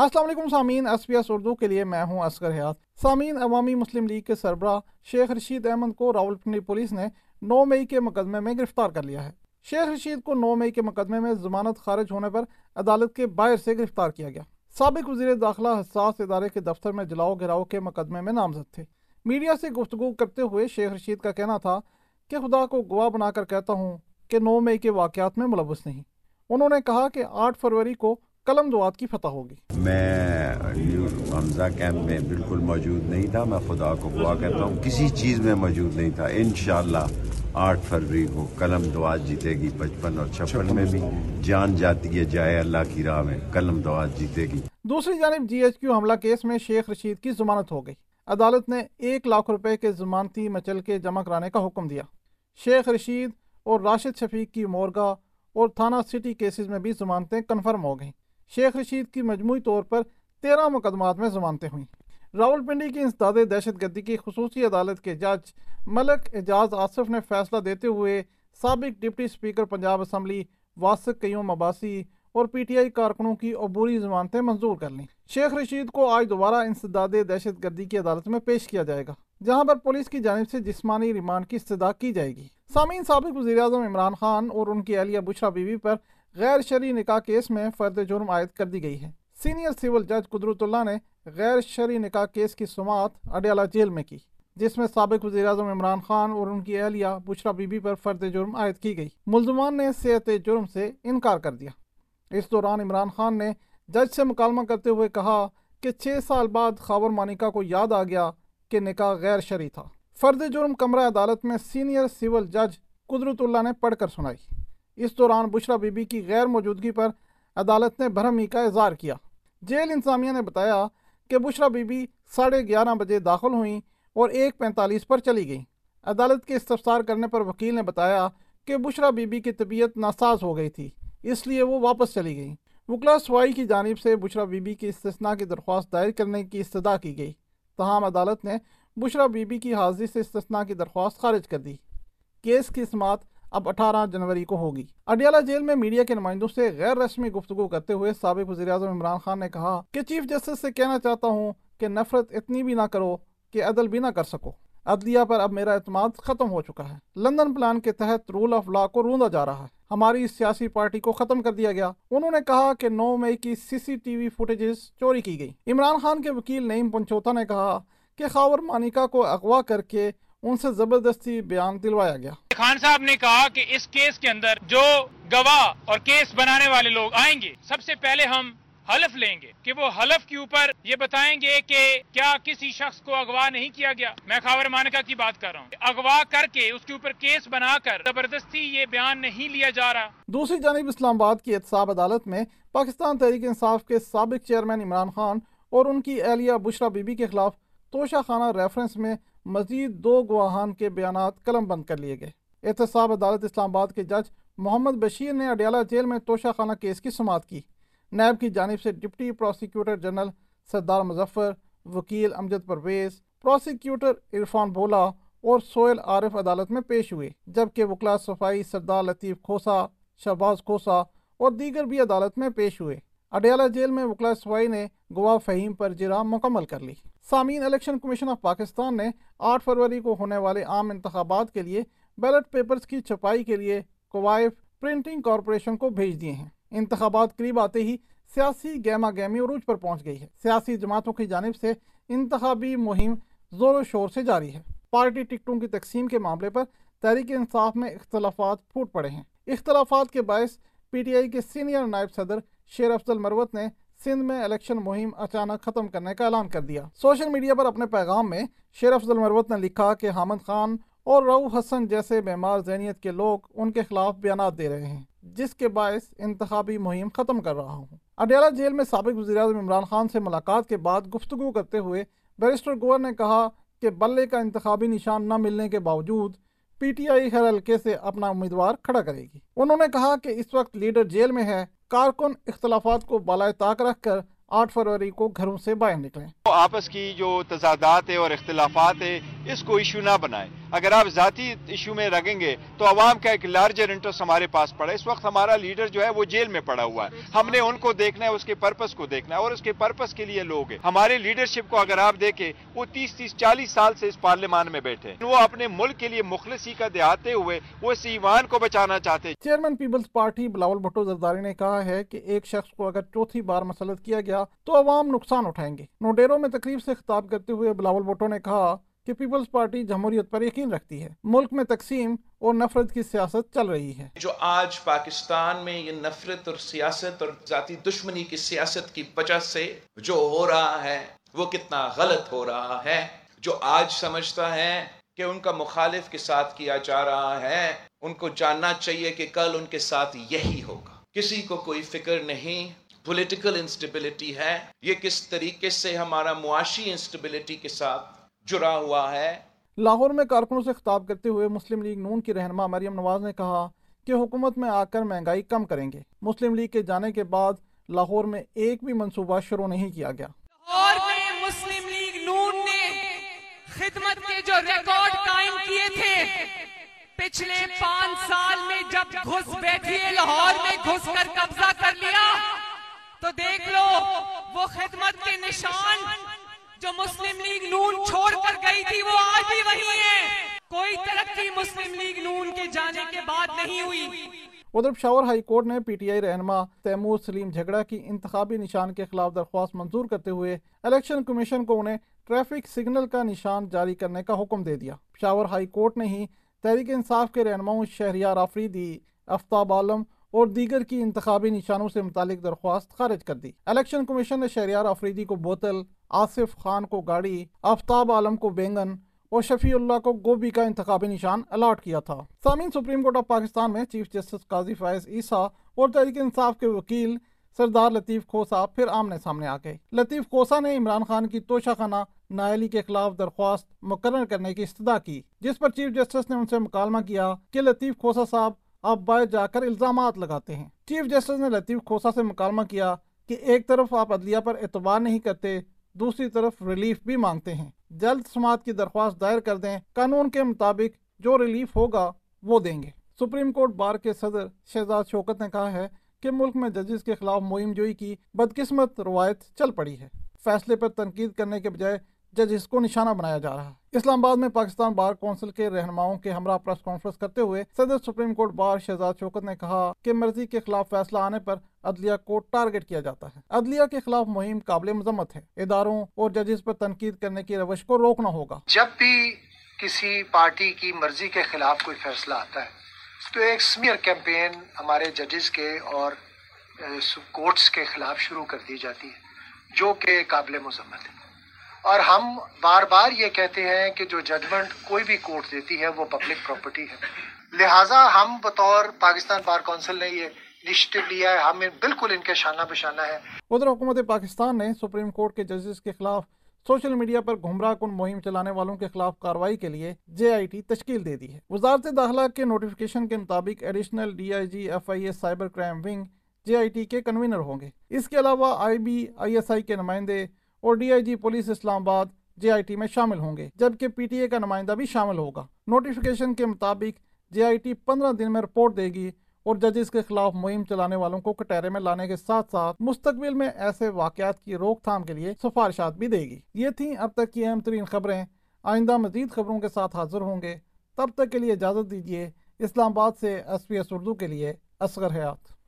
السلام علیکم سامعین، ایس پی ایس اردو کے لیے میں ہوں اسکر حیات۔ سامعین، عوامی مسلم لیگ کے سربراہ شیخ رشید احمد کو راول پنڈی پولیس نے نو مئی کے مقدمے میں گرفتار کر لیا ہے۔ شیخ رشید کو نو مئی کے مقدمے میں ضمانت خارج ہونے پر عدالت کے باہر سے گرفتار کیا گیا۔ سابق وزیر داخلہ حساس ادارے کے دفتر میں جلاؤ گراؤ کے مقدمے میں نامزد تھے۔ میڈیا سے گفتگو کرتے ہوئے شیخ رشید کا کہنا تھا کہ خدا کو گواہ بنا کر کہتا ہوں کہ نو مئی کے واقعات میں ملوث نہیں۔ انہوں نے کہا کہ آٹھ فروری کو قلم دوات کی فتح ہوگی۔ میں حمزہ کیمپ میں بالکل موجود نہیں تھا میں خدا کو گواہ کہتا ہوں کسی چیز میں موجود نہیں تھا۔ انشاءاللہ آٹھ فروری کو قلم دوات جیتے گی پچپن اور چھپن میں بھی۔ جان جاتی ہے جائے اللہ کی راہ میں قلم دوات جیتے گی۔ دوسری جانب جی ایچ کیو حملہ کیس میں شیخ رشید کی ضمانت ہو گئی۔ عدالت نے ایک لاکھ روپے کے ضمانتی مچل کے جمع کرانے کا حکم دیا۔ شیخ رشید اور راشد شفیق کی مورگا اور تھانہ سٹی کیسز میں بھی ضمانتیں کنفرم ہو گئیں۔ شیخ رشید کی مجموعی طور پر تیرہ مقدمات میں ضمانتیں ہوئیں۔ راول پنڈی کی انسداد دہشت گردی کی خصوصی عدالت کے جج ملک اعجاز آصف نے فیصلہ دیتے ہوئے سابق deputy speaker Punjab assembly, Wasiq Qayyum Abbasi اور پی ٹی آئی کارکنوں کی عبوری ضمانتیں منظور کر لیں۔ شیخ رشید کو آج دوبارہ انسداد دہشت گردی کی عدالت میں پیش کیا جائے گا، جہاں پر پولیس کی جانب سے جسمانی ریمانڈ کی استدا کی جائے گی۔ سامعین، سابق وزیراعظم عمران خان اور ان کی اہلیہ بشرا بی بی پر غیر شرعی نکاح کیس میں فرد جرم عائد کر دی گئی ہے۔ سینئر سول جج قدرت اللہ نے غیر شرعی نکاح کیس کی سماعت اڈیالہ جیل میں کی، جس میں سابق وزیراعظم عمران خان اور ان کی اہلیہ بشرا بی بی پر فرد جرم عائد کی گئی۔ ملزمان نے صحت جرم سے انکار کر دیا۔ اس دوران عمران خان نے جج سے مکالمہ کرتے ہوئے کہا کہ چھ سال بعد خاور مانیکا کو یاد آ گیا کہ نکاح غیر شرعی تھا۔ فرد جرم کمرہ عدالت میں سینئر سول جج قدرت اللہ نے پڑھ کر سنائی۔ اس دوران بشرا بی بی کی غیر موجودگی پر عدالت نے برہمی کا اظہار کیا۔ جیل انتظامیہ نے بتایا کہ بشرا بی بی ساڑھے گیارہ بجے داخل ہوئیں اور ایک پینتالیس پر چلی گئیں۔ عدالت کے استفسار کرنے پر وکیل نے بتایا کہ بشرا بی بی کی طبیعت ناساز ہو گئی تھی، اس لیے وہ واپس چلی گئیں۔ وکلا سوائی کی جانب سے بشرا بی بی کی استثناء کی درخواست دائر کرنے کی استدا کی گئی۔ تاہم عدالت نے بشرا بی بی کی حاضری سے استثناء کی درخواست خارج کر دی۔ کیس کی سماعت اب اٹھارہ جنوری کو ہوگی۔ اڈیالہ جیل میں میڈیا کے نمائندوں سے غیر رسمی گفتگو کرتے ہوئے سابق وزیراعظم عمران خان نے کہا کہ چیف جسٹس سے کہنا چاہتا ہوں کہ نفرت اتنی بھی نہ کرو کہ عدل بھی نہ کر سکو۔ عدلیہ پر اب میرا اعتماد ختم ہو چکا ہے۔ لندن پلان کے تحت رول آف لا کو روندا جا رہا ہے۔ ہماری سیاسی پارٹی کو ختم کر دیا گیا۔ انہوں نے کہا کہ نو مئی کی سی سی ٹی وی فوٹیجز چوری کی گئی۔ عمران خان کے وکیل نعیم پنچوتا نے کہا کہ خاور مانیکا کو اغوا کر کے ان سے زبردستی بیان دلوایا گیا۔ خان صاحب نے کہا کہ اس کیس کے اندر جو گواہ اور کیس بنانے والے لوگ آئیں گے، سب سے پہلے ہم حلف لیں گے کہ وہ حلف کے اوپر یہ بتائیں گے کہ کیا کسی شخص کو اغوا نہیں کیا گیا۔ میں خاور مانکا کی بات کر رہا ہوں۔ اغوا کر کے اس کے اوپر کیس بنا کر زبردستی یہ بیان نہیں لیا جا رہا۔ دوسری جانب اسلام آباد کی احتساب عدالت میں پاکستان تحریک انصاف کے سابق چیئرمین عمران خان اور ان کی اہلیہ بشرا بی بی کے خلاف توشہ خانہ ریفرنس میں مزید دو گواہان کے بیانات قلم بند کر لیے گئے۔ احتساب عدالت اسلام آباد کے جج محمد بشیر نے اڈیالہ جیل میں توشہ خانہ کیس کی سماعت کی۔ نیب کی جانب سے ڈپٹی پروسیکیوٹر جنرل سردار مظفر، وکیل امجد پرویز، پروسیکیوٹر عرفان بولا اور سوئل عارف عدالت میں پیش ہوئے، جبکہ وکلا صفائی سردار لطیف کھوسا، شہباز کھوسا اور دیگر بھی عدالت میں پیش ہوئے۔ اڈیالہ جیل میں وکلا صفائی نے گواہ فہیم پر جرا مکمل کر لی۔ سامعین الیکشن کمیشن آف پاکستان نے آٹھ فروری کو ہونے والے عام انتخابات کے لیے بیلٹ پیپرز کی چھپائی کے لیے کوائف پرنٹنگ کارپوریشن کو بھیج دیے ہیں۔ انتخابات قریب آتے ہی سیاسی گیما گیمی عروج پر پہنچ گئی ہے۔ سیاسی جماعتوں کی جانب سے انتخابی مہم زور و شور سے جاری ہے۔ پارٹی ٹکٹوں کی تقسیم کے معاملے پر تحریک انصاف میں اختلافات پھوٹ پڑے ہیں۔ اختلافات کے باعث پی ٹی آئی کے سینئر نائب صدر شیر افضل مروت نے سندھ میں الیکشن مہم اچانک ختم کرنے کا اعلان کر دیا۔ سوشل میڈیا پر اپنے پیغام میں شیر افضل مروت نے لکھا کہ حامد خان اور رو حسن جیسے بیمار ذہنیت کے لوگ ان کے خلاف بیانات دے رہے ہیں، جس کے باعث انتخابی مہم ختم کر رہا ہوں۔ اڈیالہ جیل میں سابق وزیراعظم عمران خان سے ملاقات کے بعد گفتگو کرتے ہوئے بیرسٹر گور نے کہا کہ بلے کا انتخابی نشان نہ ملنے کے باوجود پی ٹی آئی ہر حلقے سے اپنا امیدوار کھڑا کرے گی۔ انہوں نے کہا کہ اس وقت لیڈر جیل میں ہے، کارکن اختلافات کو بالائے طاق رکھ کر آٹھ فروری کو گھروں سے باہر نکلیں۔ آپس کی جو تضادات ہے اور اختلافات ہے اس کو ایشو نہ بنائے اگر آپ ذاتی ایشو میں رگیں گے تو عوام کا ایک لارجر انٹرسٹ ہمارے پاس پڑا اس وقت ہمارا لیڈر جو ہے وہ جیل میں پڑا ہوا ہے۔ ہم نے ان کو دیکھنا ہے، اس کے پرپس کو دیکھنا ہے اور اس کے پرپس کے لیے لوگ ہیں۔ ہمارے لیڈرشپ کو اگر آپ دیکھیں، وہ تیس تیس چالیس سال سے اس پارلیمان میں بیٹھے وہ اپنے ملک کے لیے مخلصی کا دہاتے ہوئے وہ اس ایوان کو بچانا چاہتے chairman Peoples party Bilawal Bhutto Zardari نے کہا ہے کہ ایک شخص کو اگر چوتھی بار مسلط کیا گیا تو عوام نقصان اٹھائیں گے۔ نوڈیرو میں تقریب سے خطاب کرتے ہوئے بلاول بھٹو نے کہا کہ پیپلز پارٹی جمہوریت پر یقین رکھتی ہے۔ ملک میں تقسیم اور نفرت کی سیاست چل رہی ہے۔ جو آج پاکستان میں یہ نفرت اور سیاست اور ذاتی دشمنی کی سیاست کی وجہ سے جو ہو رہا ہے، وہ کتنا غلط ہو رہا ہے۔ جو آج سمجھتا ہے کہ ان کا مخالف کے ساتھ کیا جا رہا ہے، ان کو جاننا چاہیے کہ کل ان کے ساتھ یہی ہوگا۔ کسی کو کوئی فکر نہیں پولیٹیکل انسٹیبلٹی ہے۔ یہ کس طریقے سے ہمارا معاشی انسٹیبلٹی کے ساتھ جڑا ہوا ہے۔ لاہور میں کارکنوں سے خطاب کرتے ہوئے مسلم لیگ نون کی رہنما مریم نواز نے کہا کہ حکومت میں آ کر مہنگائی کم کریں گے۔ مسلم لیگ کے جانے کے بعد لاہور میں ایک بھی منصوبہ شروع نہیں کیا گیا۔ لاہور میں مسلم لیگ نون نے خدمت کے جو ریکارڈ قائم کیے تھے پچھلے پانچ سال میں جب گھس بیٹھی لاہور میں گھس کر قبضہ کر لیا تو دیکھ لو وہ خدمت کے نشان جو مسلم لیگ نون چھوڑ کر گئی تھی، وہ آج بھی وہی ہے کوئی ترقی مسلم لیگ نون کے جانے کے بعد نہیں ہوئی۔ ادھر پشاور ہائی کورٹ نے پی ٹی آئی رہنما تیمور سلیم جھگڑا کی انتخابی نشان کے خلاف درخواست منظور کرتے ہوئے الیکشن کمیشن کو انہیں ٹریفک سگنل کا نشان جاری کرنے کا حکم دے دیا۔ پشاور ہائی کورٹ نے ہی تحریک انصاف کے رہنماؤں شہریار آفریدی، افتاب عالم اور دیگر کی انتخابی نشانوں سے متعلق درخواست خارج کر دی۔ الیکشن کمیشن نے شہریار آفریدی کو بوتل، آصف خان کو گاڑی، آفتاب عالم کو بینگن اور شفیع اللہ کو گوبھی کا انتخابی نشان الاٹ کیا تھا۔ سامین سپریم کورٹ آف پاکستان میں چیف جسٹس قاضی فائز عیسیٰ اور تحریک انصاف کے وکیل سردار لطیف کھوسا پھر آمنے سامنے آ گئے۔ لطیف کھوسا نے عمران خان کی توشہ خانہ نائلی کے خلاف درخواست مقرر کرنے کی استدا کی، جس پر چیف جسٹس نے ان سے مکالمہ کیا کہ لطیف کھوسا صاحب آپ باہر جا کر الزامات لگاتے ہیں۔ چیف جسٹس نے لطیف کھوسا سے مکالمہ کیا کہ ایک طرف آپ عدلیہ پر اعتبار نہیں کرتے، دوسری طرف ریلیف بھی مانگتے ہیں۔ جلد سماعت کی درخواست دائر کر دیں، قانون کے مطابق جو ریلیف ہوگا وہ دیں گے۔ سپریم کورٹ بار کے صدر شہزاد شوکت نے کہا ہے کہ ملک میں ججز کے خلاف مہم جوئی کی بدقسمت روایت چل پڑی ہے۔ فیصلے پر تنقید کرنے کے بجائے ججز کو نشانہ بنایا جا رہا ہے۔ اسلام آباد میں پاکستان بار کونسل کے رہنماؤں کے ہمراہ پریس کانفرنس کرتے ہوئے صدر supreme court bar Shahzad Shaukat نے کہا کہ مرضی کے خلاف فیصلہ آنے پر عدلیہ کو ٹارگٹ کیا جاتا ہے۔ عدلیہ کے خلاف مہم قابل مذمت ہے۔ اداروں اور ججز پر تنقید کرنے کی روش کو روکنا ہوگا۔ جب بھی کسی پارٹی کی مرضی کے خلاف کوئی فیصلہ آتا ہے، تو ایک سمیئر کیمپین ہمارے ججز کے اور کورٹس کے خلاف شروع کر دی جاتی ہے، جو کہ قابل مذمت ہے۔ اور ہم بار بار یہ کہتے ہیں کہ جو ججمنٹ کوئی بھی کورٹ دیتی ہے وہ پبلک پراپرٹی ہے۔ لہٰذا ہم بطور پاکستان بار کونسل نے یہ انیشیٹو لیا ہے۔ ہمیں بالکل ان کے شانہ بشانہ ہے۔ ادھر حکومت پاکستان نے سپریم کورٹ کے ججز کے خلاف سوشل میڈیا پر گمراہ کن مہم چلانے والوں کے خلاف کاروائی کے لیے جے آئی ٹی تشکیل دے دی ہے۔ وزارت داخلہ کے نوٹیفکیشن کے مطابق additional D I G F I A cyber crime wing J I T کے کنوینر ہوں گے۔ اس کے علاوہ آئی بی آئی ایس آئی کے نمائندے اور ڈی آئی جی پولیس اسلام آباد، جے آئی ٹی میں شامل ہوں گے۔ جبکہ پی ٹی اے کا نمائندہ بھی شامل ہوگا۔ نوٹیفیکیشن کے مطابق جے آئی ٹی پندرہ دن میں رپورٹ دے گی اور ججز کے خلاف مہم چلانے والوں کو کٹہرے میں لانے کے ساتھ ساتھ مستقبل میں ایسے واقعات کی روک تھام کے لیے سفارشات بھی دے گی۔ یہ تھیں اب تک کی اہم ترین خبریں۔ آئندہ مزید خبروں کے ساتھ حاضر ہوں گے۔ تب تک کے لیے اجازت دیجیے اسلام آباد سے ایس پی ایس اردو کے لیے اصغر حیات۔